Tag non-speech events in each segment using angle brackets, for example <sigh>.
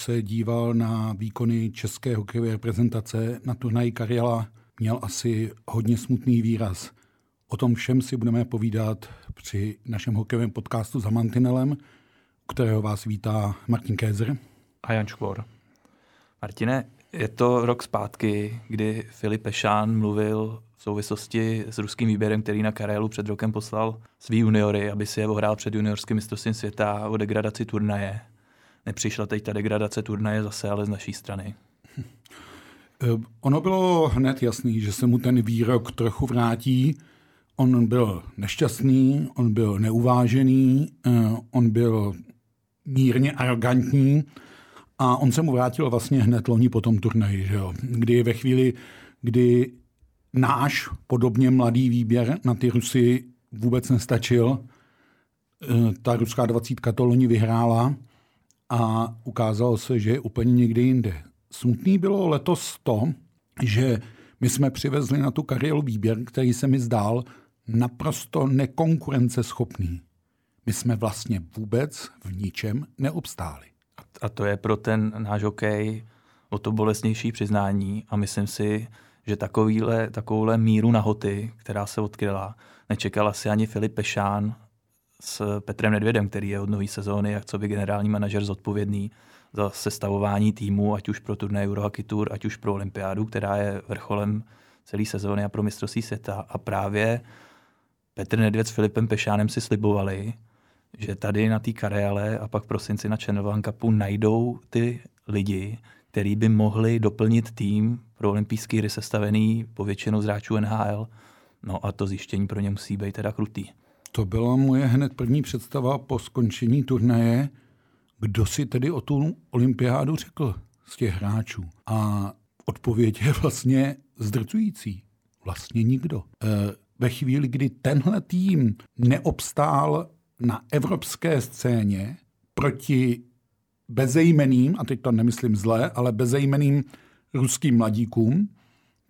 Se díval na výkony české hokejové reprezentace na turnaji Karjala, měl asi hodně smutný výraz. O tom všem si budeme povídat při našem hokejovém podcastu za Mantinelem, kterého vás vítá Martin Kézer. A Jan Škvor. Martine, je to rok zpátky, kdy Filip Pešán mluvil v souvislosti s ruským výběrem, který na Karelu před rokem poslal svý juniory, aby si je ohrál před juniorským mistrovstvím světa o degradaci turnaje nepřišla teď ta degradace turnaje zase, ale z naší strany. <laughs> Eh, ono bylo hned jasný, že se mu ten výrok trochu vrátí. On byl nešťastný, on byl neuvážený, eh, on byl mírně arrogantní a on se mu vrátil vlastně hned loni po tom turnaji, že jo? kdy ve chvíli, kdy náš podobně mladý výběr na ty Rusy vůbec nestačil, eh, ta ruská dvacítka to loni vyhrála, a ukázalo se, že je úplně někde jinde. Smutný bylo letos to, že my jsme přivezli na tu kariéru výběr, který se mi zdál naprosto nekonkurenceschopný. My jsme vlastně vůbec v ničem neobstáli. A to je pro ten náš hokej o to bolestnější přiznání a myslím si, že takovýhle, takovouhle míru nahoty, která se odkryla, nečekala si ani Filip Pešán, s Petrem Nedvědem, který je od nové sezóny, jak co by generální manažer zodpovědný za sestavování týmu, ať už pro turnaj Eurohockey Tour, ať už pro olympiádu, která je vrcholem celé sezóny a pro mistrovství světa. A právě Petr Nedvěd s Filipem Pešánem si slibovali, že tady na té kareále a pak prosinci na Channel Cupu najdou ty lidi, který by mohli doplnit tým pro olympijský hry sestavený po většinu z hráčů NHL. No a to zjištění pro ně musí být teda krutý. To byla moje hned první představa po skončení turnaje, kdo si tedy o tu olympiádu řekl z těch hráčů. A odpověď je vlastně zdrcující. Vlastně nikdo. E, ve chvíli, kdy tenhle tým neobstál na evropské scéně proti bezejmeným, a teď to nemyslím zle, ale bezejmeným ruským mladíkům,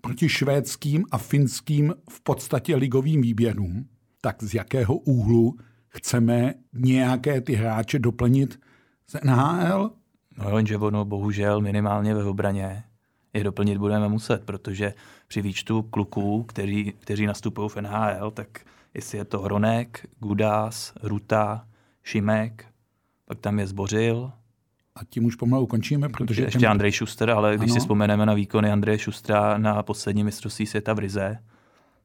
proti švédským a finským v podstatě ligovým výběrům, tak z jakého úhlu chceme nějaké ty hráče doplnit z NHL? No jenže ono bohužel minimálně ve obraně je doplnit budeme muset, protože při výčtu kluků, kteří, kteří nastupují v NHL, tak jestli je to Hronek, Gudás, Ruta, Šimek, pak tam je Zbořil. A tím už pomalu končíme, protože... Ještě ten... Andrej Šuster, ale když ano. si vzpomeneme na výkony Andreje Šustra na poslední mistrovství světa v Rize,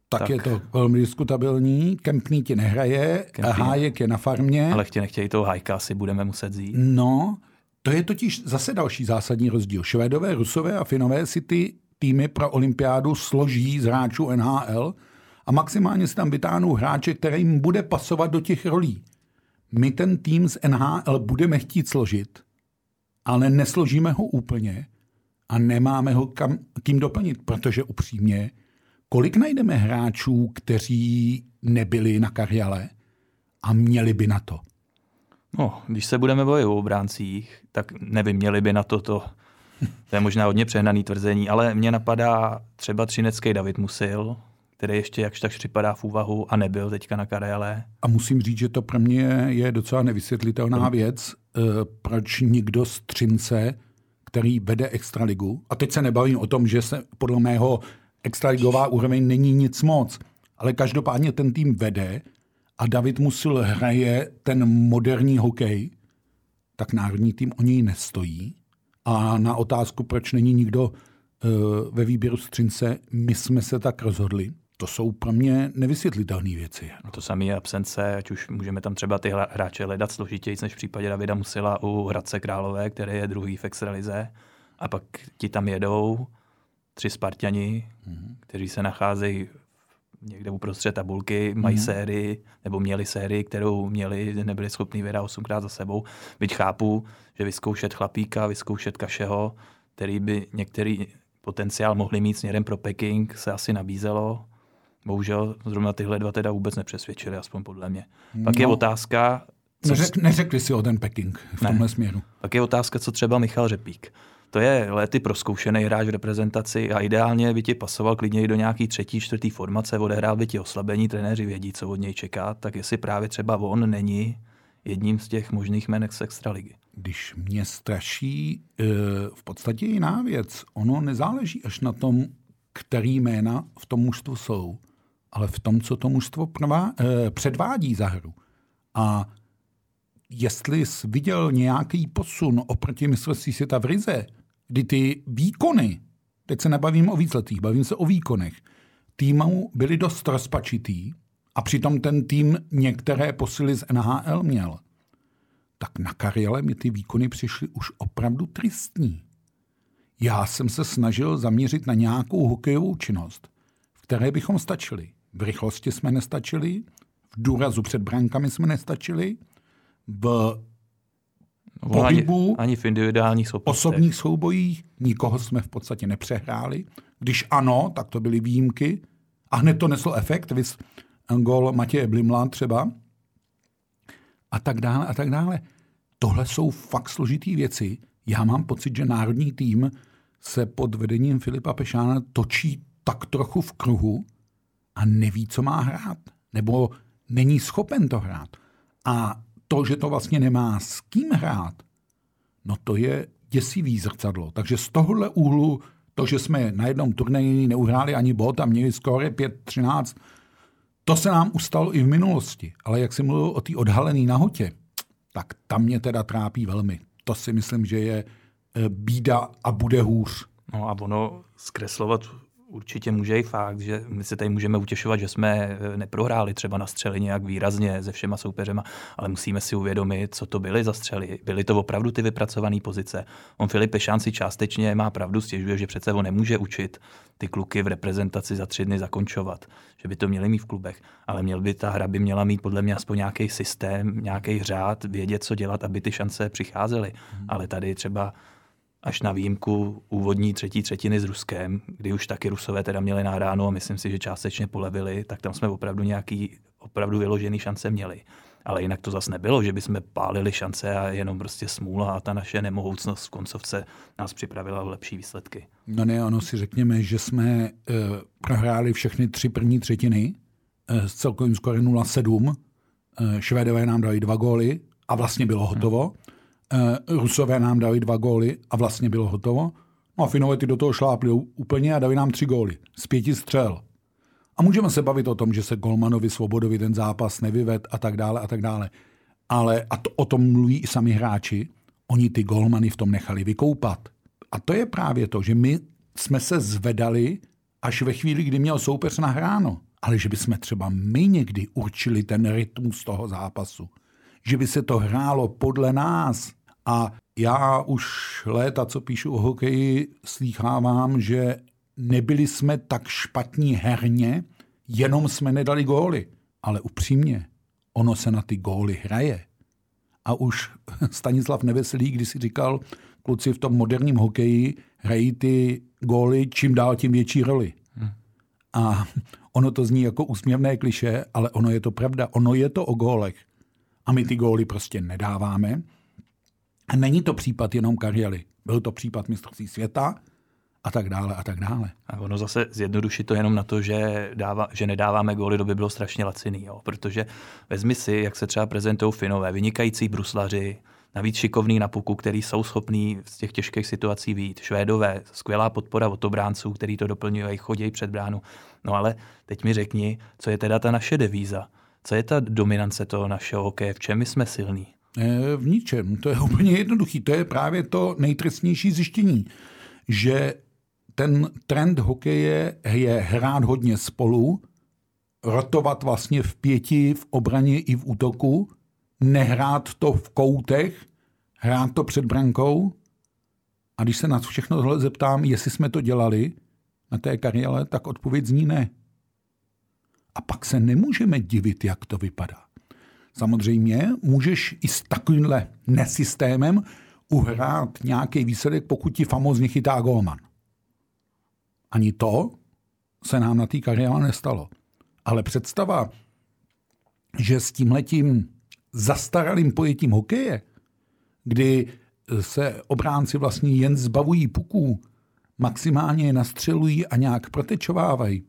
tak, tak je to velmi diskutabilní. Kempný ti nehraje, Kempný. Hájek je na farmě. Ale chtě nechtějí toho Hajka asi budeme muset zít. No, to je totiž zase další zásadní rozdíl. Švédové, Rusové a Finové si ty týmy pro olympiádu složí z hráčů NHL a maximálně si tam vytáhnou hráče, který jim bude pasovat do těch rolí. My ten tým z NHL budeme chtít složit, ale nesložíme ho úplně a nemáme ho kam, kým doplnit, protože upřímně Kolik najdeme hráčů, kteří nebyli na kariále a měli by na to? No, když se budeme bavit o obráncích, tak nevím, měli by na to to. To je možná hodně přehnaný tvrzení, ale mě napadá třeba třinecký David Musil, který ještě jakž tak připadá v úvahu a nebyl teďka na kariále. A musím říct, že to pro mě je docela nevysvětlitelná věc, eh, proč nikdo z Třince, který vede extraligu, a teď se nebavím o tom, že se podle mého extraligová úroveň není nic moc. Ale každopádně ten tým vede a David Musil hraje ten moderní hokej, tak národní tým o něj nestojí. A na otázku, proč není nikdo uh, ve výběru Střince, my jsme se tak rozhodli. To jsou pro mě nevysvětlitelné věci. No to samé je absence, ať už můžeme tam třeba ty hráče hledat složitěji, než v případě Davida Musila u Hradce Králové, který je druhý v extralize. A pak ti tam jedou tři Spartani, mm-hmm. kteří se nacházejí někde uprostřed tabulky, mají mm. sérii, nebo měli sérii, kterou měli, nebyli schopni vyhrát osmkrát za sebou. Byť chápu, že vyzkoušet chlapíka, vyzkoušet Kašeho, který by některý potenciál mohli mít směrem pro Peking, se asi nabízelo. Bohužel zrovna tyhle dva teda vůbec nepřesvědčili, aspoň podle mě. Pak no. je otázka... Co... Neřek, neřekli si o ten Peking v ne. tomhle směru. Pak je otázka, co třeba Michal Řepík. To je lety proskoušený hráč v reprezentaci a ideálně by ti pasoval klidně i do nějaký třetí, čtvrtý formace, odehrál by ti oslabení, trenéři vědí, co od něj čeká, tak jestli právě třeba on není jedním z těch možných jmenek z extraligy. Když mě straší e, v podstatě jiná věc. Ono nezáleží až na tom, který jména v tom mužstvu jsou, ale v tom, co to mužstvo prvá, e, předvádí za hru. A jestli jsi viděl nějaký posun oproti mistrovství světa v Rize, kdy ty výkony, teď se nebavím o výsledcích, bavím se o výkonech, týmu byly dost rozpačitý a přitom ten tým některé posily z NHL měl, tak na Kariele mi ty výkony přišly už opravdu tristní. Já jsem se snažil zaměřit na nějakou hokejovou činnost, v které bychom stačili. V rychlosti jsme nestačili, v důrazu před bránkami jsme nestačili, v pohybu, ani, ani v individuálních osobních soubojích nikoho jsme v podstatě nepřehráli. Když ano, tak to byly výjimky a hned to neslo efekt, vys gol Matěje Blimla třeba a tak dále a tak dále. Tohle jsou fakt složitý věci. Já mám pocit, že národní tým se pod vedením Filipa Pešána točí tak trochu v kruhu a neví, co má hrát. Nebo není schopen to hrát. A to, že to vlastně nemá s kým hrát, no to je děsivý zrcadlo. Takže z tohohle úhlu, to, že jsme na jednom turnaji neuhráli ani bod a měli skóre 5-13, to se nám ustalo i v minulosti. Ale jak jsem mluvil o té odhalené nahotě, tak tam mě teda trápí velmi. To si myslím, že je eh, bída a bude hůř. No a ono zkreslovat určitě může i fakt, že my se tady můžeme utěšovat, že jsme eh, neprohráli třeba na střely nějak výrazně se všema soupeřema, ale musíme si uvědomit, co to byly za střely. Byly to opravdu ty vypracované pozice. On Filip Pešán si částečně má pravdu, stěžuje, že přece ho nemůže učit ty kluky v reprezentaci za tři dny zakončovat, že by to měli mít v klubech, ale měl by ta hra by měla mít podle mě aspoň nějaký systém, nějaký řád, vědět, co dělat, aby ty šance přicházely. Hmm. Ale tady třeba až na výjimku úvodní třetí třetiny s Ruskem, kdy už taky Rusové teda měli nahráno a myslím si, že částečně polevili, tak tam jsme opravdu nějaký opravdu vyložený šance měli. Ale jinak to zase nebylo, že bychom pálili šance a jenom prostě smůla a ta naše nemohoucnost v koncovce nás připravila v lepší výsledky. No ne, ono si řekněme, že jsme uh, prohráli všechny tři první třetiny uh, s celkovým skorem 0-7. Uh, Švédové nám dali dva góly a vlastně bylo hotovo. Hmm. Eh, Rusové nám dali dva góly a vlastně bylo hotovo. No a Finové ty do toho šlápli úplně a dali nám tři góly z pěti střel. A můžeme se bavit o tom, že se Golmanovi Svobodovi ten zápas nevyved a tak dále a tak dále. Ale a to, o tom mluví i sami hráči. Oni ty golmany v tom nechali vykoupat. A to je právě to, že my jsme se zvedali až ve chvíli, kdy měl soupeř nahráno. Ale že bychom třeba my někdy určili ten rytmus toho zápasu že by se to hrálo podle nás. A já už léta, co píšu o hokeji, slýchávám, že nebyli jsme tak špatní herně, jenom jsme nedali góly. Ale upřímně, ono se na ty góly hraje. A už <laughs> Stanislav Neveselý, když si říkal, kluci v tom moderním hokeji hrají ty góly čím dál tím větší roli. Hmm. A <laughs> ono to zní jako úsměvné kliše, ale ono je to pravda. Ono je to o gólech a my ty góly prostě nedáváme. A není to případ jenom Kariely. Byl to případ mistrovství světa a tak dále a tak dále. A ono zase zjednodušit to jenom na to, že, dává, že nedáváme góly, to by bylo strašně laciný. Jo? Protože vezmi si, jak se třeba prezentují Finové, vynikající bruslaři, navíc šikovný na puku, který jsou schopní z těch těžkých situací výjít. Švédové, skvělá podpora od obránců, který to doplňují, chodí před bránu. No ale teď mi řekni, co je teda ta naše devíza. Co je ta dominance toho našeho hokeje? V čem my jsme silní? Eh, v ničem. To je <laughs> úplně jednoduchý. To je právě to nejtrestnější zjištění, že ten trend hokeje je hrát hodně spolu, rotovat vlastně v pěti, v obraně i v útoku, nehrát to v koutech, hrát to před brankou. A když se na všechno tohle zeptám, jestli jsme to dělali na té kariéle, tak odpověď zní ne. A pak se nemůžeme divit, jak to vypadá. Samozřejmě můžeš i s takovýmhle nesystémem uhrát nějaký výsledek, pokud ti famozně chytá golman. Ani to se nám na té kariéře nestalo. Ale představa, že s tímhletím zastaralým pojetím hokeje, kdy se obránci vlastně jen zbavují puků, maximálně je nastřelují a nějak protečovávají,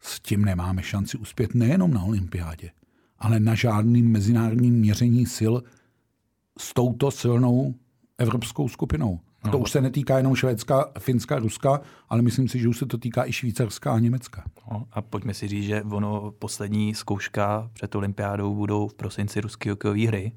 s tím nemáme šanci uspět nejenom na olympiádě, ale na žádným mezinárodním měření sil s touto silnou evropskou skupinou. A to no. už se netýká jenom Švédska, Finska, Ruska, ale myslím si, že už se to týká i Švýcarska a Německa. No, a pojďme si říct, že ono poslední zkouška před olympiádou budou v prosinci ruské hokejové hry.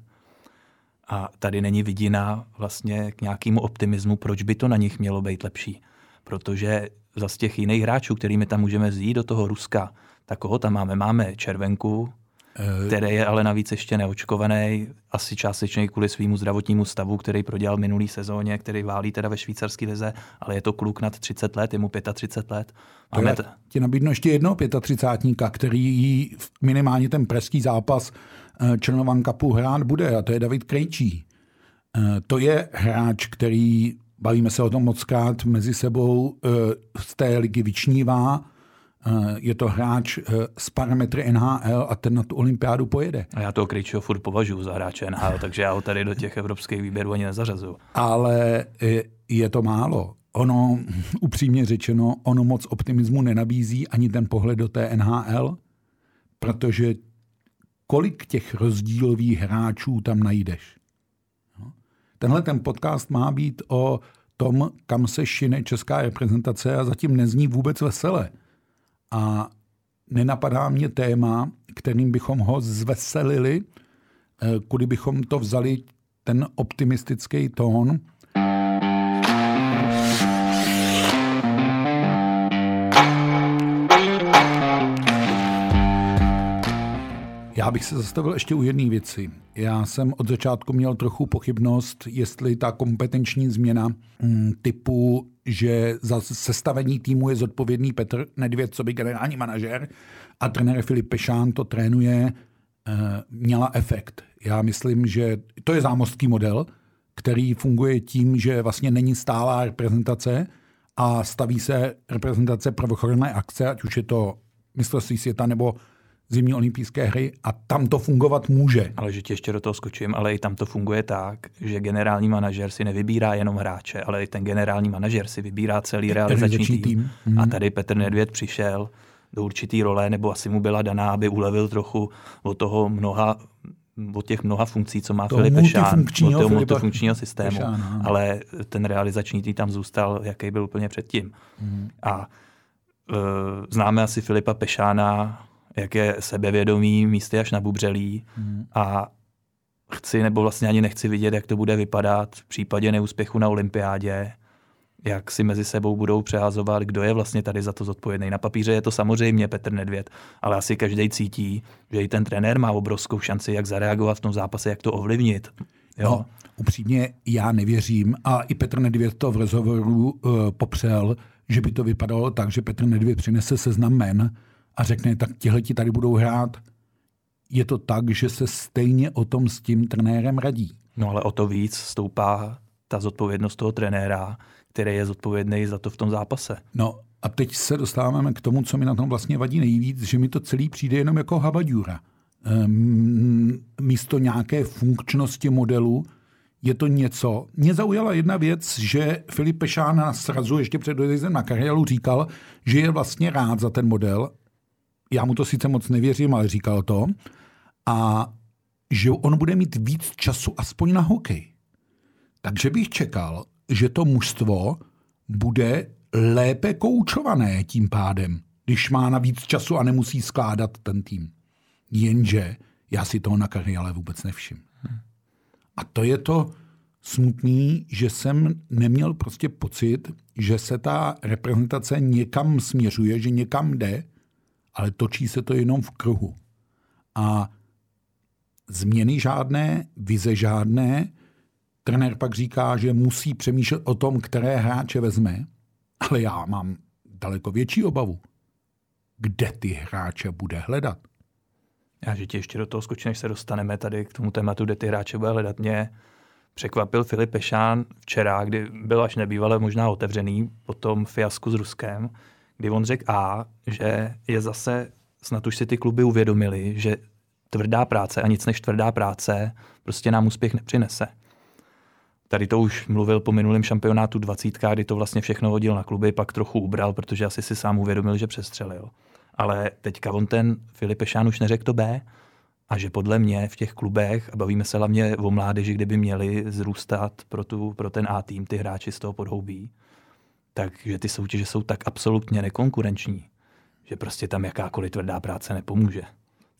A tady není vidina vlastně k nějakému optimismu, proč by to na nich mělo být lepší. Protože z těch jiných hráčů, kterými tam můžeme vzít do toho Ruska, tak koho tam máme? Máme Červenku, Eh, který je ale navíc ještě neočkovaný, asi částečně kvůli svýmu zdravotnímu stavu, který prodělal minulý sezóně, který válí teda ve švýcarské lize, ale je to kluk nad 30 let, je mu 35 let. Máme t- ti nabídnu ještě jednoho 35 který minimálně ten preský zápas eh, Černovan Cupu hrát bude, a to je David Krejčí. Eh, to je hráč, který, bavíme se o tom moc krát, mezi sebou z té ligy vyčnívá, Eh, je to hráč eh, s parametry NHL a ten na tu olympiádu pojede. A já toho Krejčího furt považuji za hráče NHL, takže já ho tady do těch evropských výběrů ani nezařazuju. Ale je to málo. Ono, <laughs> upřímně řečeno, ono moc optimismu nenabízí ani ten pohled do té NHL, protože kolik těch rozdílových hráčů tam najdeš. Tenhle ten podcast má být o tom, kam se šine česká reprezentace a zatím nezní vůbec veselé a nenapadá mě téma, kterým bychom ho zveselili, eh, kudy bychom to vzali ten optimistický tón. Bych se zastavil ještě u jedné věci. Já jsem od začátku měl trochu pochybnost, jestli ta kompetenční změna mm, typu že za sestavení týmu je zodpovědný Petr Nedvěd, co by generální manažer a trenér Filip Pešán to trénuje, eh, měla efekt. Já myslím, že to je zámořský model, který funguje tím, že vlastně není stálá reprezentace a staví se reprezentace prvochodné akce, ať už je to mistrovství světa nebo zimní olympijské hry a tam to fungovat může. Ale že ti ještě do toho skočím, ale i tam to funguje tak, že generální manažer si nevybírá jenom hráče, ale i ten generální manažer si vybírá celý realizační tým. tým. Mm. A tady Petr Nedvěd přišel do určitý role, nebo asi mu byla daná, aby ulevil trochu od toho mnoha od těch mnoha funkcí, co má Filip Pešán, od toho multifunkčního systému, Pešán, ale ten realizační tým tam zůstal, jaký byl úplně předtím. Mm. A e, známe asi Filipa Pešána jak je sebevědomý, místy až nabubřelý hmm. a chci nebo vlastně ani nechci vidět, jak to bude vypadat v případě neúspěchu na olympiádě, jak si mezi sebou budou přehazovat, kdo je vlastně tady za to zodpovědný. Na papíře je to samozřejmě Petr Nedvěd, ale asi každý cítí, že i ten trenér má obrovskou šanci, jak zareagovat v tom zápase, jak to ovlivnit. Jo? No, upřímně já nevěřím a i Petr Nedvěd to v rozhovoru uh, popřel, že by to vypadalo tak, že Petr Nedvěd přinese seznam men, a řekne, tak tihleti tady budou hrát. Je to tak, že se stejně o tom s tím trenérem radí. No ale o to víc stoupá ta zodpovědnost toho trenéra, který je zodpovědný za to v tom zápase. No a teď se dostáváme k tomu, co mi na tom vlastně vadí nejvíc, že mi to celý přijde jenom jako habadura. Ehm, místo nějaké funkčnosti modelu je to něco. Mě zaujala jedna věc, že Filip Pešán na srazu ještě před dojezdem na kariéru říkal, že je vlastně rád za ten model já mu to sice moc nevěřím, ale říkal to, a že on bude mít víc času aspoň na hokej. Takže bych čekal, že to mužstvo bude lépe koučované tím pádem, když má na víc času a nemusí skládat ten tým. Jenže já si toho na kariále vůbec nevšim. A to je to smutný, že jsem neměl prostě pocit, že se ta reprezentace někam směřuje, že někam jde ale točí se to jenom v kruhu. A změny žádné, vize žádné. Trenér pak říká, že musí přemýšlet o tom, které hráče vezme, ale já mám daleko větší obavu. kde ty hráče bude hledat. Já, že ti ještě do toho skočím, než se dostaneme tady k tomu tématu, kde ty hráče bude hledat. Mě překvapil Filip Pešán včera, kdy byl až nebývalé možná otevřený po tom fiasku s Ruskem, kdy on řekl A, že je zase, snad už si ty kluby uvědomili, že tvrdá práce a nic než tvrdá práce prostě nám úspěch nepřinese. Tady to už mluvil po minulém šampionátu 20, kdy to vlastně všechno hodil na kluby, pak trochu ubral, protože asi si sám uvědomil, že přestřelil. Ale teďka on ten Filip Ešán už neřekl to B, a že podle mě v těch klubech, a bavíme se hlavně o mládeži, kdyby měli zrůstat pro, tu, pro ten A tým ty hráči z toho podhoubí, takže ty soutěže jsou tak absolutně nekonkurenční, že prostě tam jakákoliv tvrdá práce nepomůže.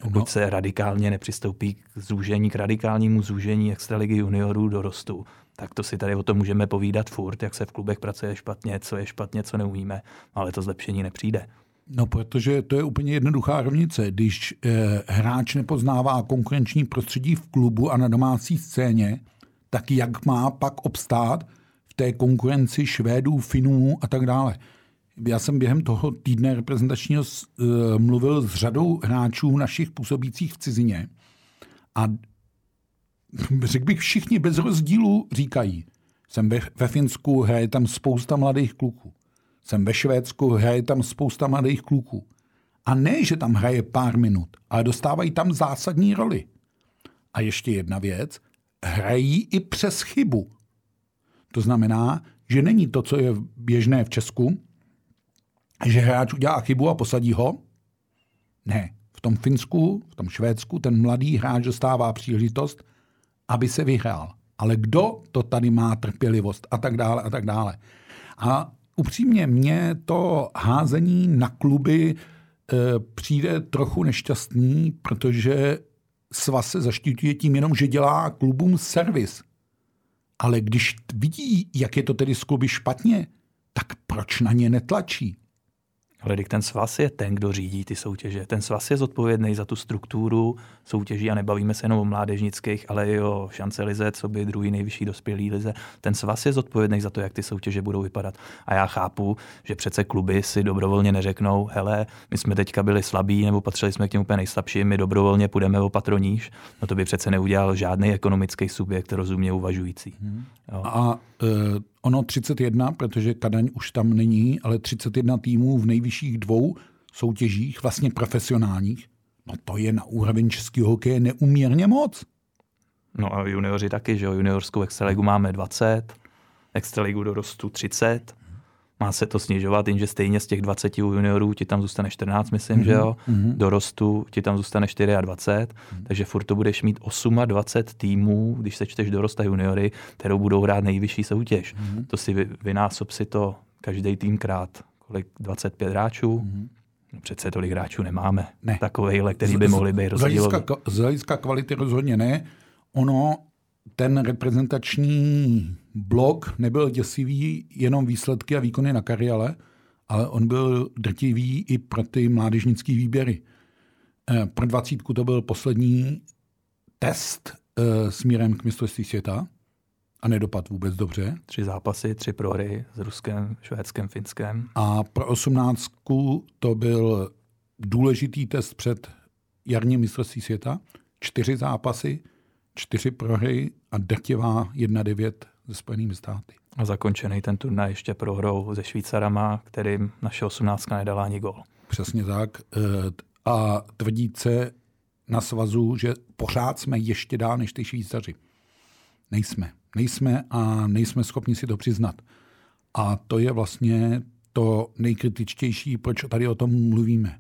Pokud no. se radikálně nepřistoupí k zúžení, k radikálnímu zúžení extraligy juniorů do rostu, tak to si tady o tom můžeme povídat furt, jak se v klubech pracuje špatně, co je špatně, co neumíme, ale to zlepšení nepřijde. No, protože to je úplně jednoduchá rovnice. Když eh, hráč nepoznává konkurenční prostředí v klubu a na domácí scéně, tak jak má pak obstát v té konkurenci Švédů, Finů a tak dále. Já jsem během toho týdne reprezentačního eh, mluvil s řadou hráčů našich působících v cizině a řekl bych, všichni bez rozdílu říkají, jsem ve, ve Finsku, hraje tam spousta mladých kluků. Jsem ve Švédsku, hraje tam spousta mladých kluků. A ne, že tam hraje pár minut, ale dostávají tam zásadní roli. A ještě jedna věc, hrají i přes chybu. To znamená, že není to, co je běžné v Česku, že hráč udělá chybu a posadí ho. Ne, v tom Finsku, v tom Švédsku ten mladý hráč dostává příležitost, aby se vyhrál. Ale kdo to tady má trpělivost a tak dále a tak dále. A upřímně, mně to házení na kluby e, přijde trochu nešťastný, protože svaz se zaštiťuje tím jenom, že dělá klubům servis. Ale když vidí, jak je to tedy s kluby špatně, tak proč na ně netlačí? Ale ten svaz je ten, kdo řídí ty soutěže. Ten svaz je zodpovědný za tu strukturu soutěží a nebavíme se jenom o mládežnických, ale i o šance lize, co by druhý nejvyšší dospělý lize. Ten svaz je zodpovědný za to, jak ty soutěže budou vypadat. A já chápu, že přece kluby si dobrovolně neřeknou, hele, my jsme teďka byli slabí nebo patřili jsme k těm úplně nejslabším, my dobrovolně půjdeme o patroníž. No to by přece neudělal žádný ekonomický subjekt rozumně uvažující. Hmm. A e, ono 31, protože Kadaň už tam není, ale 31 týmů v nejvyšších dvou soutěžích, vlastně profesionálních, no to je na úroveň českého hokeje neumírně moc. No a junioři taky, že jo, juniorskou extraligu máme 20, extraligu dorostu 30, má se to snižovat, jenže stejně z těch 20 juniorů ti tam zůstane 14, myslím, mm-hmm. že jo, mm-hmm. dorostu ti tam zůstane 24, mm-hmm. takže furt to budeš mít 28 týmů, když se čteš dorost a juniory, kterou budou hrát nejvyšší soutěž. Mm-hmm. To si vynásob si to každý tým krát, kolik 25 hráčů, mm-hmm. No přece tolik hráčů nemáme. Ne. Takovejhle, který by mohli být rozdílový. Z hlediska kvality rozhodně ne. Ono ten reprezentační blok nebyl děsivý jenom výsledky a výkony na kariále, ale on byl drtivý i pro ty mládežnické výběry. Eh, pro dvacítku to byl poslední test eh, směrem k mistrovství světa a nedopad vůbec dobře. Tři zápasy, tři prohry s Ruskem, Švédskem, Finskem. A pro osmnáctku to byl důležitý test před jarním mistrovství světa. Čtyři zápasy, čtyři prohry a drtivá 1-9 ze Spojenými státy. A zakončený ten turnaj ještě prohrou se Švýcarama, kterým naše 18 nedala ani gol. Přesně tak. Eh, a tvrdí se na svazu, že pořád jsme ještě dál než ty Švýcaři. Nejsme. Nejsme a nejsme schopni si to přiznat. A to je vlastně to nejkritičtější, proč tady o tom mluvíme.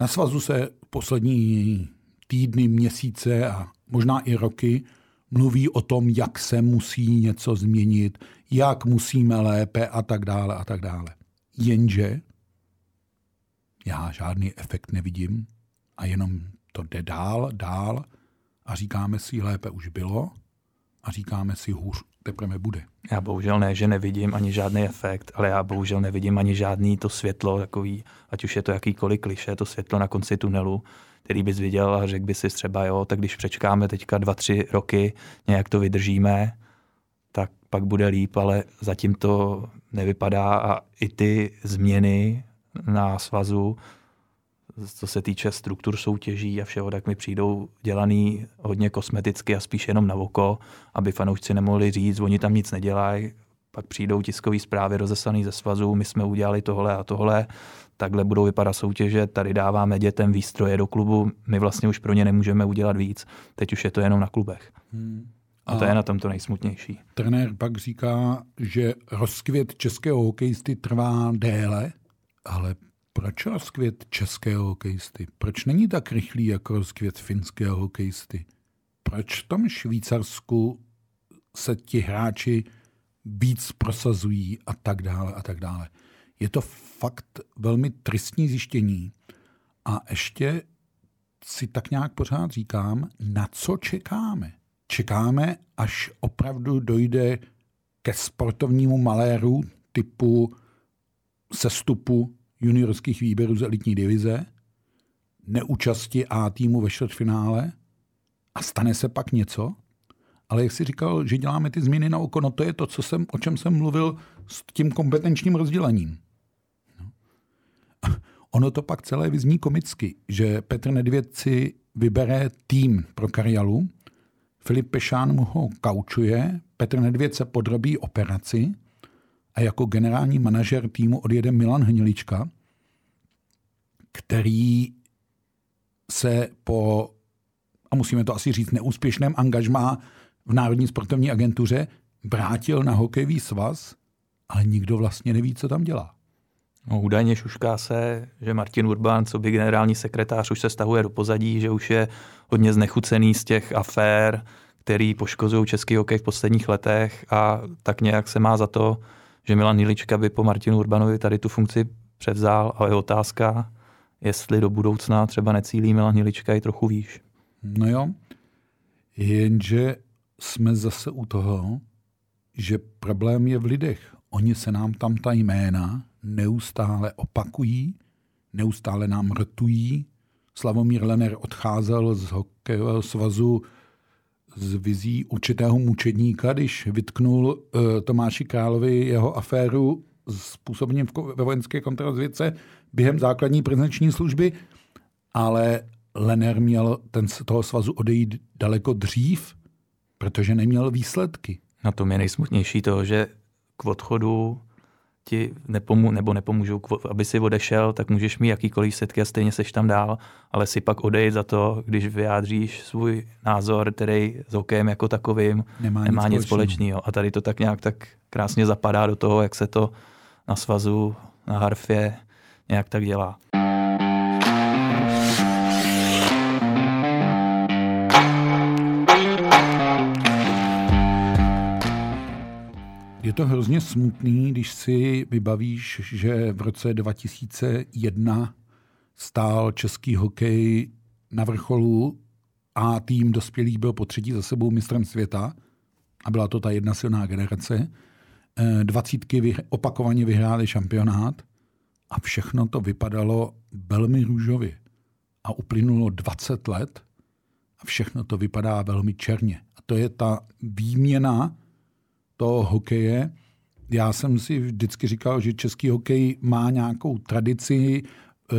Na svazu se poslední týdny, měsíce a možná i roky mluví o tom, jak se musí něco změnit, jak musíme lépe a tak dále a tak dále. Jenže já žádný efekt nevidím a jenom to jde dál, dál a říkáme si, lépe už bylo a říkáme si, hůř teprve bude. Já bohužel ne, že nevidím ani žádný efekt, ale já bohužel nevidím ani žádný to světlo, takový, ať už je to jakýkoliv kliše, to světlo na konci tunelu, který bys viděl a řekl by si třeba, jo, tak když přečkáme teďka dva, tři roky, nějak to vydržíme, tak pak bude líp, ale zatím to nevypadá. A i ty změny na svazu co se týče struktur soutěží a všeho, tak mi přijdou dělaný hodně kosmeticky a spíš jenom na oko, aby fanoušci nemohli říct, oni tam nic nedělají, pak přijdou tiskové zprávy rozeslané ze svazu, my jsme udělali tohle a tohle, takhle budou vypadat soutěže, tady dáváme dětem výstroje do klubu, my vlastně už pro ně nemůžeme udělat víc, teď už je to jenom na klubech. Hmm. A, a to je na tom to nejsmutnější. Trenér pak říká, že rozkvět českého hokejisty trvá déle, ale proč rozkvět českého hokejisty? Proč není tak rychlý jako rozkvět finského hokejisty? Proč v tom Švýcarsku se ti hráči víc prosazují a tak dále a tak dále. Je to fakt velmi tristní zjištění a ještě si tak nějak pořád říkám, na co čekáme. Čekáme, až opravdu dojde ke sportovnímu maléru typu sestupu juniorských výběrů z elitní divize, neúčasti A týmu ve čtvrtfinále a stane se pak něco, ale jak jsi říkal, že děláme ty změny na oko, no to je to, co jsem, o čem jsem mluvil s tím kompetenčním rozdělením. No. <laughs> Ono to pak celé vyzní komicky, že Petr Nedvěd si vybere tým pro Karialu, Filip Pešán mu ho kaučuje, Petr Nedvěd se podrobí operaci a jako generální manažer týmu odjede Milan Hnilička, který se po, a musíme to asi říct, neúspěšném angažmá v Národní sportovní agentuře, vrátil na hokejový svaz, ale nikdo vlastně neví, co tam dělá. No, údajně šušká se, že Martin Urban, co by generální sekretář, už se stahuje do pozadí, že už je hodně znechucený z těch afér, který poškozují český hokej v posledních letech a tak nějak se má za to, že Milan Nilička by po Martinu Urbanovi tady tu funkci převzal, ale je otázka, jestli do budoucna třeba necílí Milan Nilička i trochu výš. No jo, jenže jsme zase u toho, že problém je v lidech. Oni se nám tam ta jména neustále opakují, neustále nám rtují. Slavomír Lener odcházel z hokejového svazu z vizí určitého mučedníka, když vytknul uh, Tomáši Královi jeho aféru s působením ve vojenské kontrarozvědce během základní prezenční služby, ale Lener měl ten, z toho svazu odejít daleko dřív, protože neměl výsledky. Na tom je nejsmutnější to, že k odchodu ti nepomů, nebo nepomůžou, aby si odešel, tak můžeš mít jakýkoliv setky a stejně seš tam dál, ale si pak odejít za to, když vyjádříš svůj názor, který s hokejem jako takovým nemá, nemá nic, nic společného. A tady to tak nějak tak krásně zapadá do toho, jak se to na svazu, na harfě nějak tak dělá. To hrozně smutný, když si vybavíš, že v roce 2001 stál český hokej na vrcholu a tým dospělých byl po třetí za sebou mistrem světa a byla to ta jedna silná generace. Eh, dvacítky opakovaně vyhráli šampionát a všechno to vypadalo velmi růžově. A uplynulo 20 let a všechno to vypadá velmi černě. A to je ta výměna toho hokeje. Já jsem si vždycky říkal, že český hokej má nějakou tradici, eh,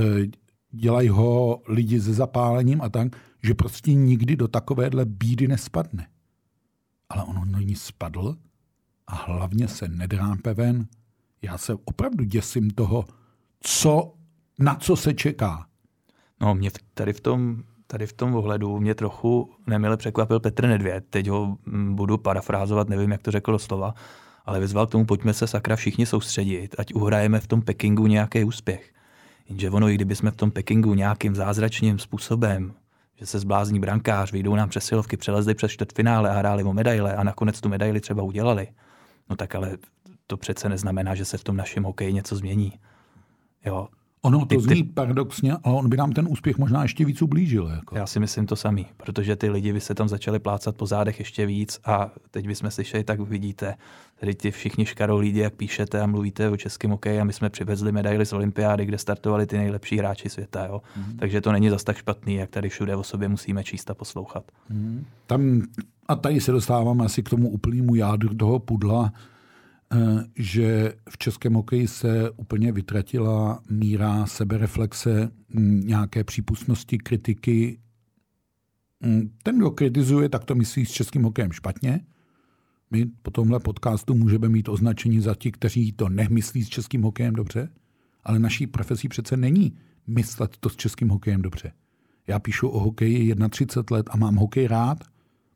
dělají ho lidi se zapálením a tak, že prostě nikdy do takovéhle bídy nespadne. Ale ono do ní spadl a hlavně se nedrápe ven. Já se opravdu děsím toho, co, na co se čeká. No, mě tady v tom tady v tom ohledu mě trochu nemile překvapil Petr Nedvěd. Teď ho mm, budu parafrázovat, nevím, jak to řekl do slova, ale vyzval k tomu, pojďme se sakra všichni soustředit, ať uhrajeme v tom Pekingu nějaký úspěch. Jenže ono, i kdyby jsme v tom Pekingu nějakým zázračným způsobem, že se zblázní brankář, vyjdou nám přesilovky, přelezli přes čtvrtfinále a hráli o medaile a nakonec tu medaili třeba udělali, no tak ale to přece neznamená, že se v tom našem hokeji něco změní. Jo, Ono to zní ty... paradoxně, ale on by nám ten úspěch možná ještě víc ublížil. Jako. Já si myslím to samý, protože ty lidi by se tam začali plácat po zádech ještě víc a teď bychom slyšeli, tak vidíte, tady ti všichni škarou lidi, jak píšete a mluvíte o českém hokeji a my jsme přivezli medaily z olympiády, kde startovali ty nejlepší hráči světa. Jo? Mm. Takže to není zas tak špatný, jak tady všude o sobě musíme číst a poslouchat. Mm. Tam, a tady se dostáváme asi k tomu úplnému jádru toho pudla. Že v českém hokeji se úplně vytratila míra sebereflexe, nějaké přípustnosti, kritiky. Ten, kdo kritizuje, tak to myslí s českým hokejem špatně. My po tomhle podcastu můžeme mít označení za ti, kteří to nemyslí s českým hokejem dobře, ale naší profesí přece není myslet to s českým hokejem dobře. Já píšu o hokeji 31 let a mám hokej rád,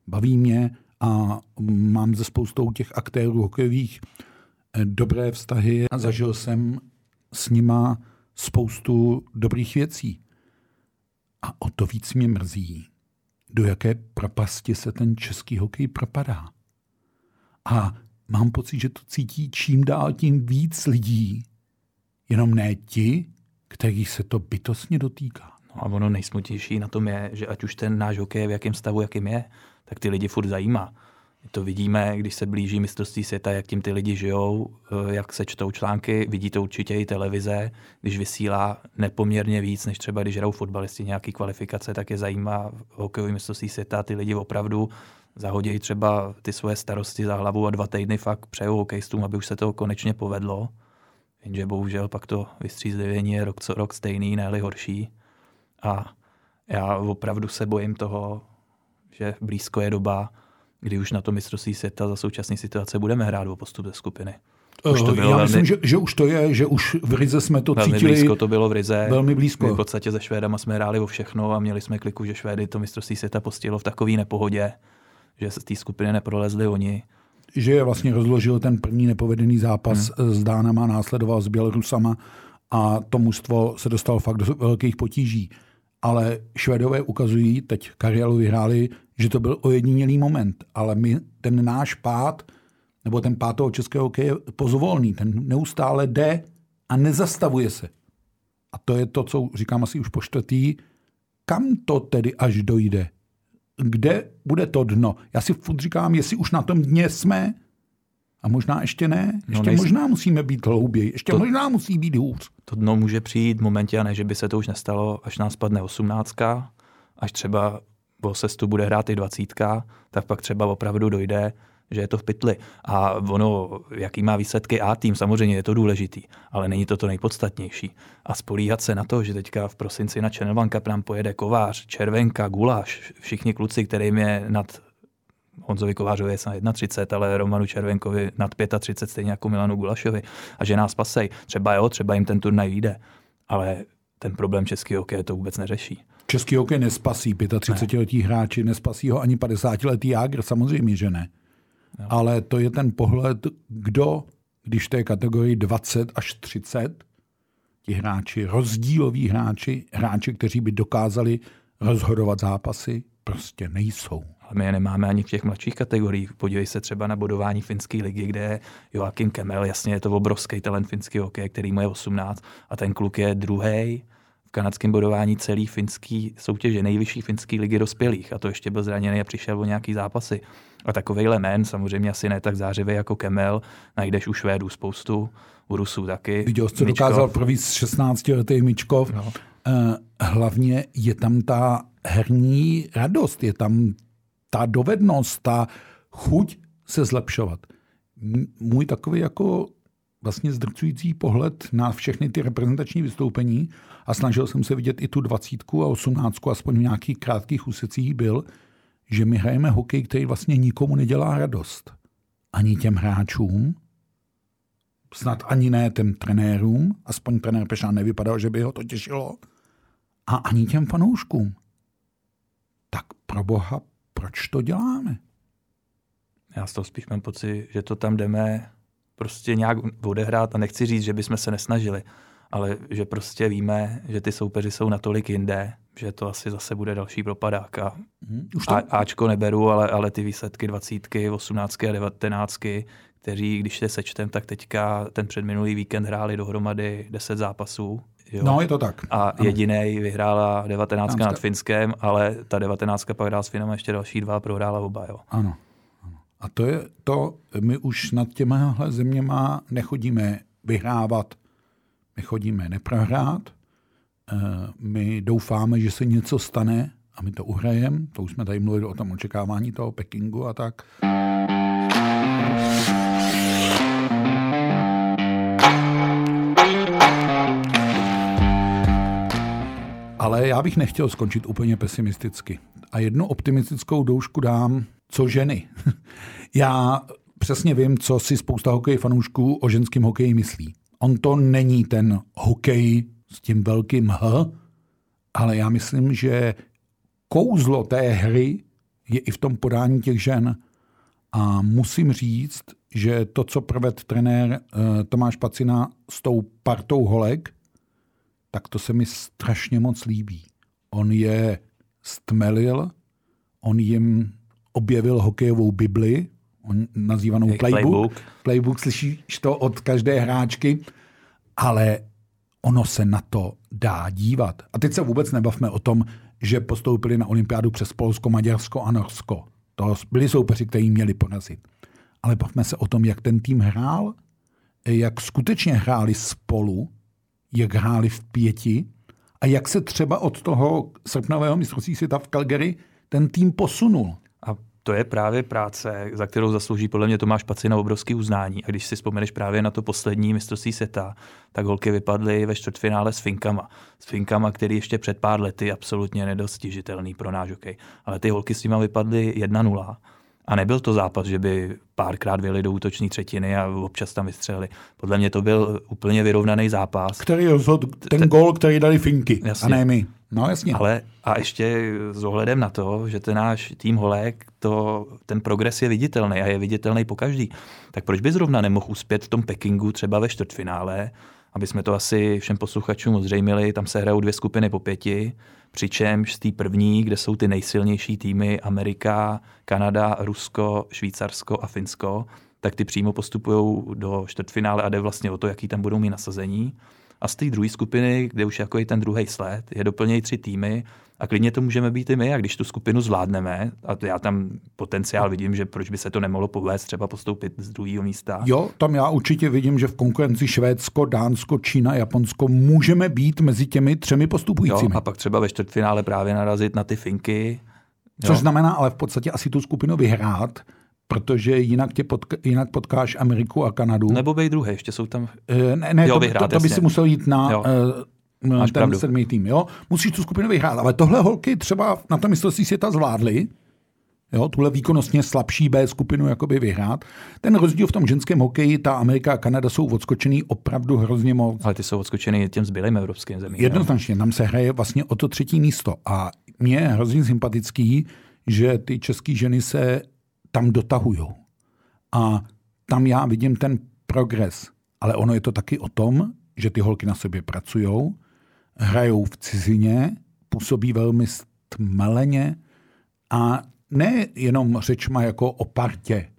baví mě a mám ze spoustou těch aktérů hokejových eh, dobré vztahy a zažil jsem s nima spoustu dobrých věcí. A o to víc mě mrzí, do jaké propasti se ten český hokej propadá. A mám pocit, že to cítí čím dál tím víc lidí, jenom ne ti, kterých se to bytostně dotýká. No a ono nejsmutnější na tom je, že ať už ten náš hokej je v jakém stavu, jakým je, tak ty lidi furt zajímá. My to vidíme, když se blíží mistrovství světa, jak tím ty lidi žijou, eh, jak se čtou články, vidí to určitě i televize, když vysílá nepoměrně víc, než třeba když hrajou fotbalisti nějaký kvalifikace, tak je zajímá hokejový mistrovství světa, ty lidi opravdu zahodí třeba ty svoje starosti za hlavu a dva týdny fakt přejou hokejistům, aby už se to konečně povedlo. Jenže bohužel pak to vystřízlivění je rok co rok stejný, ne horší. A já opravdu se bojím toho, že blízko je doba, kdy už na to mistrovství světa za současné situace budeme hrát o postup ze skupiny. Už to bylo Já velmi, myslím, že, že už to je, že už v Rize jsme to velmi cítili. blízko to bylo v Rize. Velmi blízko. My v podstatě se Švédama jsme hráli o všechno a měli jsme kliku, že Švédy to mistrovství světa postihlo v takové nepohodě, že se z té skupiny neprolezli oni že je vlastně rozložil ten první nepovedený zápas hmm. s Dánama, následoval s Bělorusama a to mužstvo se dostalo fakt do velkých potíží. Ale Švedové ukazují, teď Karialu vyhráli, že to byl ojedinělý moment, ale my, ten náš pád, nebo ten pád toho českého hokeje je pozvolný, ten neustále jde a nezastavuje se. A to je to, co říkám asi už po čtvrtý, kam to tedy až dojde? kde bude to dno. Já si furt říkám, jestli už na tom dně jsme, a možná ještě ne, no, ještě no možná musíme být hlouběji, ještě to, možná musí být hůř. To dno může přijít v momentě, a ne, že by se to už nestalo, až nás padne osmnáctka, až třeba o sestu bude hrát i dvacítka, tak pak třeba opravdu dojde že je to v pytli. A ono, jaký má výsledky A tým, samozřejmě je to důležitý, ale není to to nejpodstatnější. A spolíhat se na to, že teďka v prosinci na Channel One Cup nám pojede Kovář, Červenka, Guláš, všichni kluci, kterým je nad Honzovi Kovářovi je na 31, ale Romanu Červenkovi nad 35, stejně jako Milanu Gulašovi. A že nás pasej. Třeba jo, třeba jim ten turnaj vyjde. Ale ten problém český hokej to vůbec neřeší. Český hokej nespasí 35-letí ne. hráči, nespasí ho ani 50-letý Jágr, samozřejmě, že ne. Jo. Ale to je ten pohled, kdo, když to je kategorii 20 až 30, ti hráči, rozdíloví hráči, hráči, kteří by dokázali rozhodovat zápasy, prostě nejsou. Ale my je nemáme ani v těch mladších kategoriích. Podívej se třeba na bodování finské ligy, kde je Joachim Kemel, jasně je to obrovský talent finský hokej, který mu je 18 a ten kluk je druhý v kanadském bodování celý finský soutěže, nejvyšší finský ligy dospělých a to ještě byl zraněný a přišel o nějaký zápasy. A takový men, samozřejmě asi ne tak zářivý jako Kemel, najdeš u Švédů spoustu, u Rusů taky. Viděl, co Mičkov. dokázal províc 16 letý Mičkov. No. Uh, hlavně je tam ta herní radost, je tam ta dovednost, ta chuť se zlepšovat. Můj takový jako vlastně zdrcující pohled na všechny ty reprezentační vystoupení a snažil jsem se vidět i tu dvacítku a osmnáctku, aspoň v nějakých krátkých úsecích byl, že my hrajeme hokej, který vlastně nikomu nedělá radost. Ani těm hráčům, snad ani ne těm trenérům, aspoň trenér Pešán nevypadal, že by ho to těšilo, a ani těm fanouškům. Tak pro boha, proč to děláme? Já z toho spíš mám pocit, že to tam jdeme prostě nějak odehrát a nechci říct, že bychom se nesnažili, ale že prostě víme, že ty soupeři jsou natolik jinde, že to asi zase bude další propadák. A, hmm, už to... a Ačko neberu, ale, ale ty výsledky dvacítky, osmnáctky a devatenáctky, kteří, když se sečtem, tak teďka ten předminulý víkend hráli dohromady 10 zápasů. Jo? No, je to tak. A jediný vyhrála 19 nad Finskem, ale ta 19 pak hrál s Finama ještě další dva, prohrála oba. Jo? Ano. ano. A to je to, my už nad těmahle zeměma nechodíme vyhrávat, my chodíme neprohrát, eh, my doufáme, že se něco stane a my to uhrajeme. To už jsme tady mluvili o tom očekávání toho Pekingu a tak. Ale já bych nechtěl skončit úplně pesimisticky. A jednu optimistickou doušku dám, co ženy. <laughs> já přesně vím, co si spousta hokej fanoušků o ženském hokeji myslí. On to není ten hokej s tím velkým H, ale já myslím, že kouzlo té hry je i v tom podání těch žen. A musím říct, že to, co proved trenér eh, Tomáš Pacina s tou partou holek, tak to se mi strašně moc líbí. On je stmelil, on jim objevil hokejovou Bibli, on nazývanou playbook. playbook. Playbook, slyšíš to od každé hráčky, ale ono se na to dá dívat. A teď se vůbec nebavme o tom, že postoupili na olympiádu přes Polsko, Maďarsko a Norsko. To byli soupeři, kteří měli porazit. Ale bavme se o tom, jak ten tým hrál, jak skutečně hráli spolu, jak hráli v pěti a jak se třeba od toho srpnového mistrovství světa v Calgary ten tým posunul to je právě práce, za kterou zaslouží podle mě Tomáš Pacina obrovský uznání. A když si vzpomeneš právě na to poslední mistrovství světa, tak holky vypadly ve čtvrtfinále s Finkama. S Finkama, který ještě před pár lety absolutně nedostižitelný pro náš hokej. Ale ty holky s nimi vypadly 1-0. A nebyl to zápas, že by párkrát vyjeli do útoční třetiny a občas tam vystřelili. Podle mě to byl úplně vyrovnaný zápas. Který rozhodl ten gol, který dali Finky, jasně. a ne my. No jasně. Ale a ještě s ohledem na to, že ten náš tým Holek, to, ten progres je viditelný a je viditelný po každý, tak proč by zrovna nemohl uspět v tom Pekingu třeba ve čtvrtfinále, aby jsme to asi všem posluchačům ozřejmili, tam se hrajou dvě skupiny po pěti, přičemž z té první, kde jsou ty nejsilnější týmy Amerika, Kanada, Rusko, Švýcarsko a Finsko, tak ty přímo postupují do čtvrtfinále a jde vlastně o to, jaký tam budou mít nasazení. A z té druhé skupiny, kde už jako je ten druhý sled, je doplnějí tři týmy a klidně to můžeme být i my. A když tu skupinu zvládneme, a to já tam potenciál vidím, že proč by se to nemohlo povést, třeba postoupit z druhého místa. Jo, tam já určitě vidím, že v konkurenci Švédsko, Dánsko, Čína, Japonsko můžeme být mezi těmi třemi postupujícími. Jo, a pak třeba ve čtvrtfinále právě narazit na ty Finky. Což jo. znamená ale v podstatě asi tu skupinu vyhrát, protože jinak, tě potka, jinak potkáš Ameriku a Kanadu. Nebo bej druhé, ještě jsou tam... E, ne, ne jo, to, vyhrát, to, to by si musel jít na jo. uh, ten pravdu. sedmý tým. Jo? Musíš tu skupinu vyhrát, ale tohle holky třeba na tom mistrovství světa zvládly, jo, tuhle výkonnostně slabší B skupinu jakoby vyhrát. Ten rozdíl v tom ženském hokeji, ta Amerika a Kanada jsou odskočený opravdu hrozně moc. Ale ty jsou odskočený těm zbylým evropským zemím. Jednoznačně, tam se hraje vlastně o to třetí místo. A mě je hrozně sympatický, že ty české ženy se tam dotahují. A tam já vidím ten progres. Ale ono je to taky o tom, že ty holky na sobě pracují, hrajou v cizině, působí velmi stmeleně a ne jenom řečma jako o partě,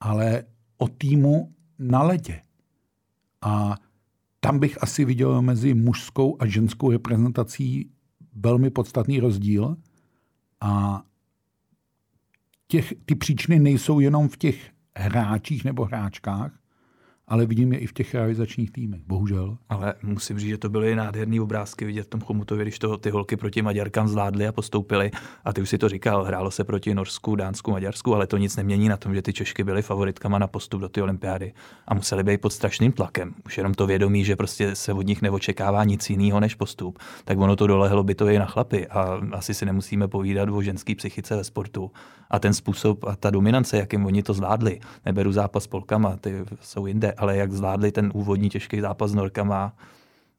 ale o týmu na ledě. A tam bych asi viděl mezi mužskou a ženskou reprezentací velmi podstatný rozdíl. A těch, ty příčiny nejsou jenom v těch hráčích nebo hráčkách, ale vidím je i v těch realizačních týmech, bohužel. Ale musím říct, že to byly nádherné obrázky vidět v tom Chomutově, když to ty holky proti Maďarkám zvládly a postoupily. A ty už si to říkal, hrálo se proti Norsku, Dánsku, Maďarsku, ale to nic nemění na tom, že ty Češky byly favoritkama na postup do té olympiády a museli být pod strašným tlakem. Už jenom to vědomí, že prostě se od nich neočekává nic jiného než postup, tak ono to dolehlo by to i na chlapy. A asi si nemusíme povídat o ženské psychice ve sportu. A ten způsob a ta dominance, jakým oni to zvládli, neberu zápas s Polkama, ty jsou jinde, ale jak zvládli ten úvodní těžký zápas s Norkama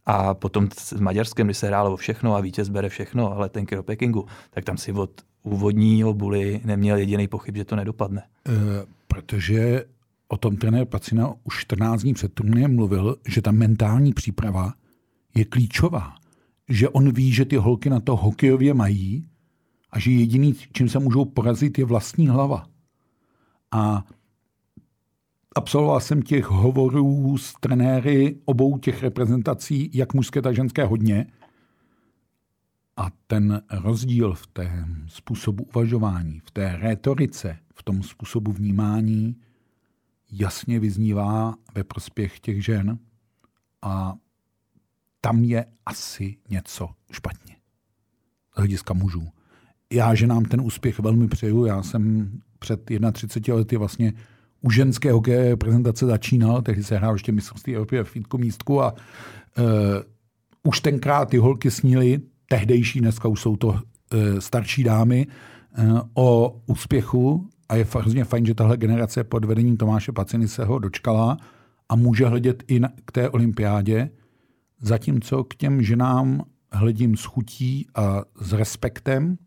a potom s Maďarskem, kdy se hrálo o všechno a vítěz bere všechno, ale ten do Pekingu, tak tam si od úvodního buly neměl jediný pochyb, že to nedopadne. E, protože o tom trenér Pacina už 14 dní před turnajem mluvil, že ta mentální příprava je klíčová. Že on ví, že ty holky na to hokejově mají a že jediný, čím se můžou porazit, je vlastní hlava. A absolvoval jsem těch hovorů s trenéry obou těch reprezentací, jak mužské, tak ženské, hodně. A ten rozdíl v té způsobu uvažování, v té rétorice, v tom způsobu vnímání jasně vyznívá ve prospěch těch žen a tam je asi něco špatně z hlediska mužů. Já ženám ten úspěch velmi přeju. Já jsem před 31 lety vlastně u ženské hokejové prezentace začínal, tehdy se hrál ještě mistrovství Evropy v místku a uh, už tenkrát ty holky sníly tehdejší, dneska už jsou to e, starší dámy, e, o úspěchu a je hrozně fajn, že tahle generace pod vedením Tomáše Paciny se ho dočkala a může hledět i na, k té olympiádě, zatímco k těm ženám hledím s chutí a s respektem,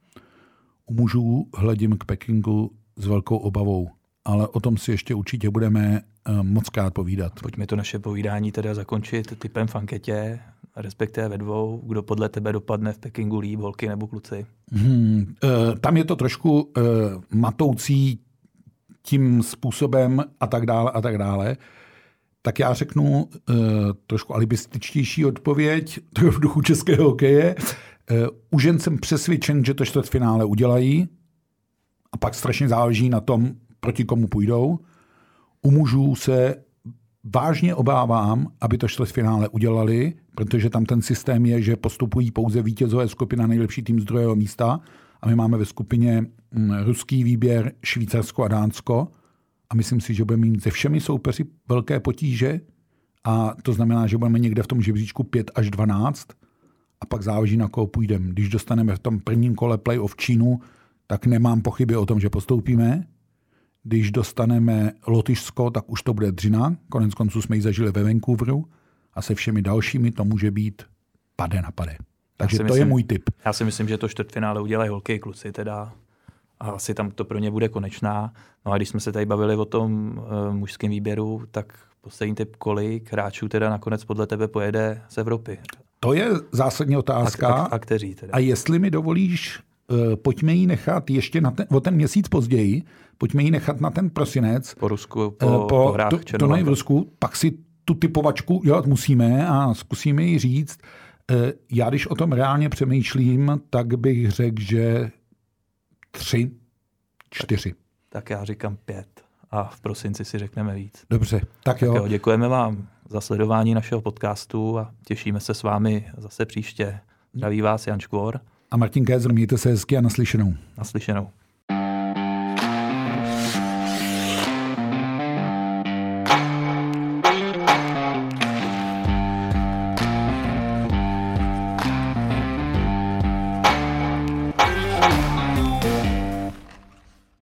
u mužů hledím k Pekingu s velkou obavou. Ale o tom si ještě určitě budeme uh, moc krát povídat. Pojďme to naše povídání teda zakončit typem fanketě, respektive ve dvou. Kdo podle tebe dopadne v Pekingu líp, holky nebo kluci? Hmm, uh, tam je to trošku uh, matoucí tím způsobem a tak dále a tak dále. Tak já řeknu trošku alibističtější odpověď, to je v duchu českého hokeje. U žen jsem přesvědčen, že to čtvrtfinále udělají a pak strašně záleží na tom, proti komu půjdou. U mužů se vážně obávám, aby to čtvrtfinále udělali, protože tam ten systém je, že postupují pouze vítězové skupina nejlepší tým z druhého místa a my máme ve skupině mm, ruský výběr Švýcarsko a Dánsko a myslím si, že budeme mít se všemi soupeři velké potíže a to znamená, že budeme někde v tom žebříčku 5 až 12 a pak záleží na koho půjdeme. Když dostaneme v tom prvním kole playoff Čínu, tak nemám pochyby o tom, že postoupíme. Když dostaneme Lotyšsko, tak už to bude dřina. Konec konců jsme ji zažili ve Vancouveru a se všemi dalšími to může být pade na pade. Takže to myslím, je můj tip. Já si myslím, že to čtvrtfinále udělají holky i kluci teda. A asi tam to pro ně bude konečná. No a když jsme se tady bavili o tom uh, mužském výběru, tak poslední typ, kolik hráčů teda nakonec podle tebe pojede z Evropy? To je zásadní otázka. A, a, a kteří teda? A jestli mi dovolíš, uh, pojďme ji nechat ještě na ten, o ten měsíc později, pojďme ji nechat na ten prosinec. Po Rusku, po, uh, po, po hrách to, to v Rusku, pak si tu typovačku dělat musíme a zkusíme ji říct. Uh, já když o tom reálně přemýšlím, tak bych řekl, že tři, čtyři. Tak, tak já říkám pět a v prosinci si řekneme víc. Dobře, tak jo. Tak jo děkujeme vám za sledování našeho podcastu a těšíme se s vámi zase příště. Zdraví vás Jan Škvor. A Martin Kézer, mějte se hezky a naslyšenou. Naslyšenou.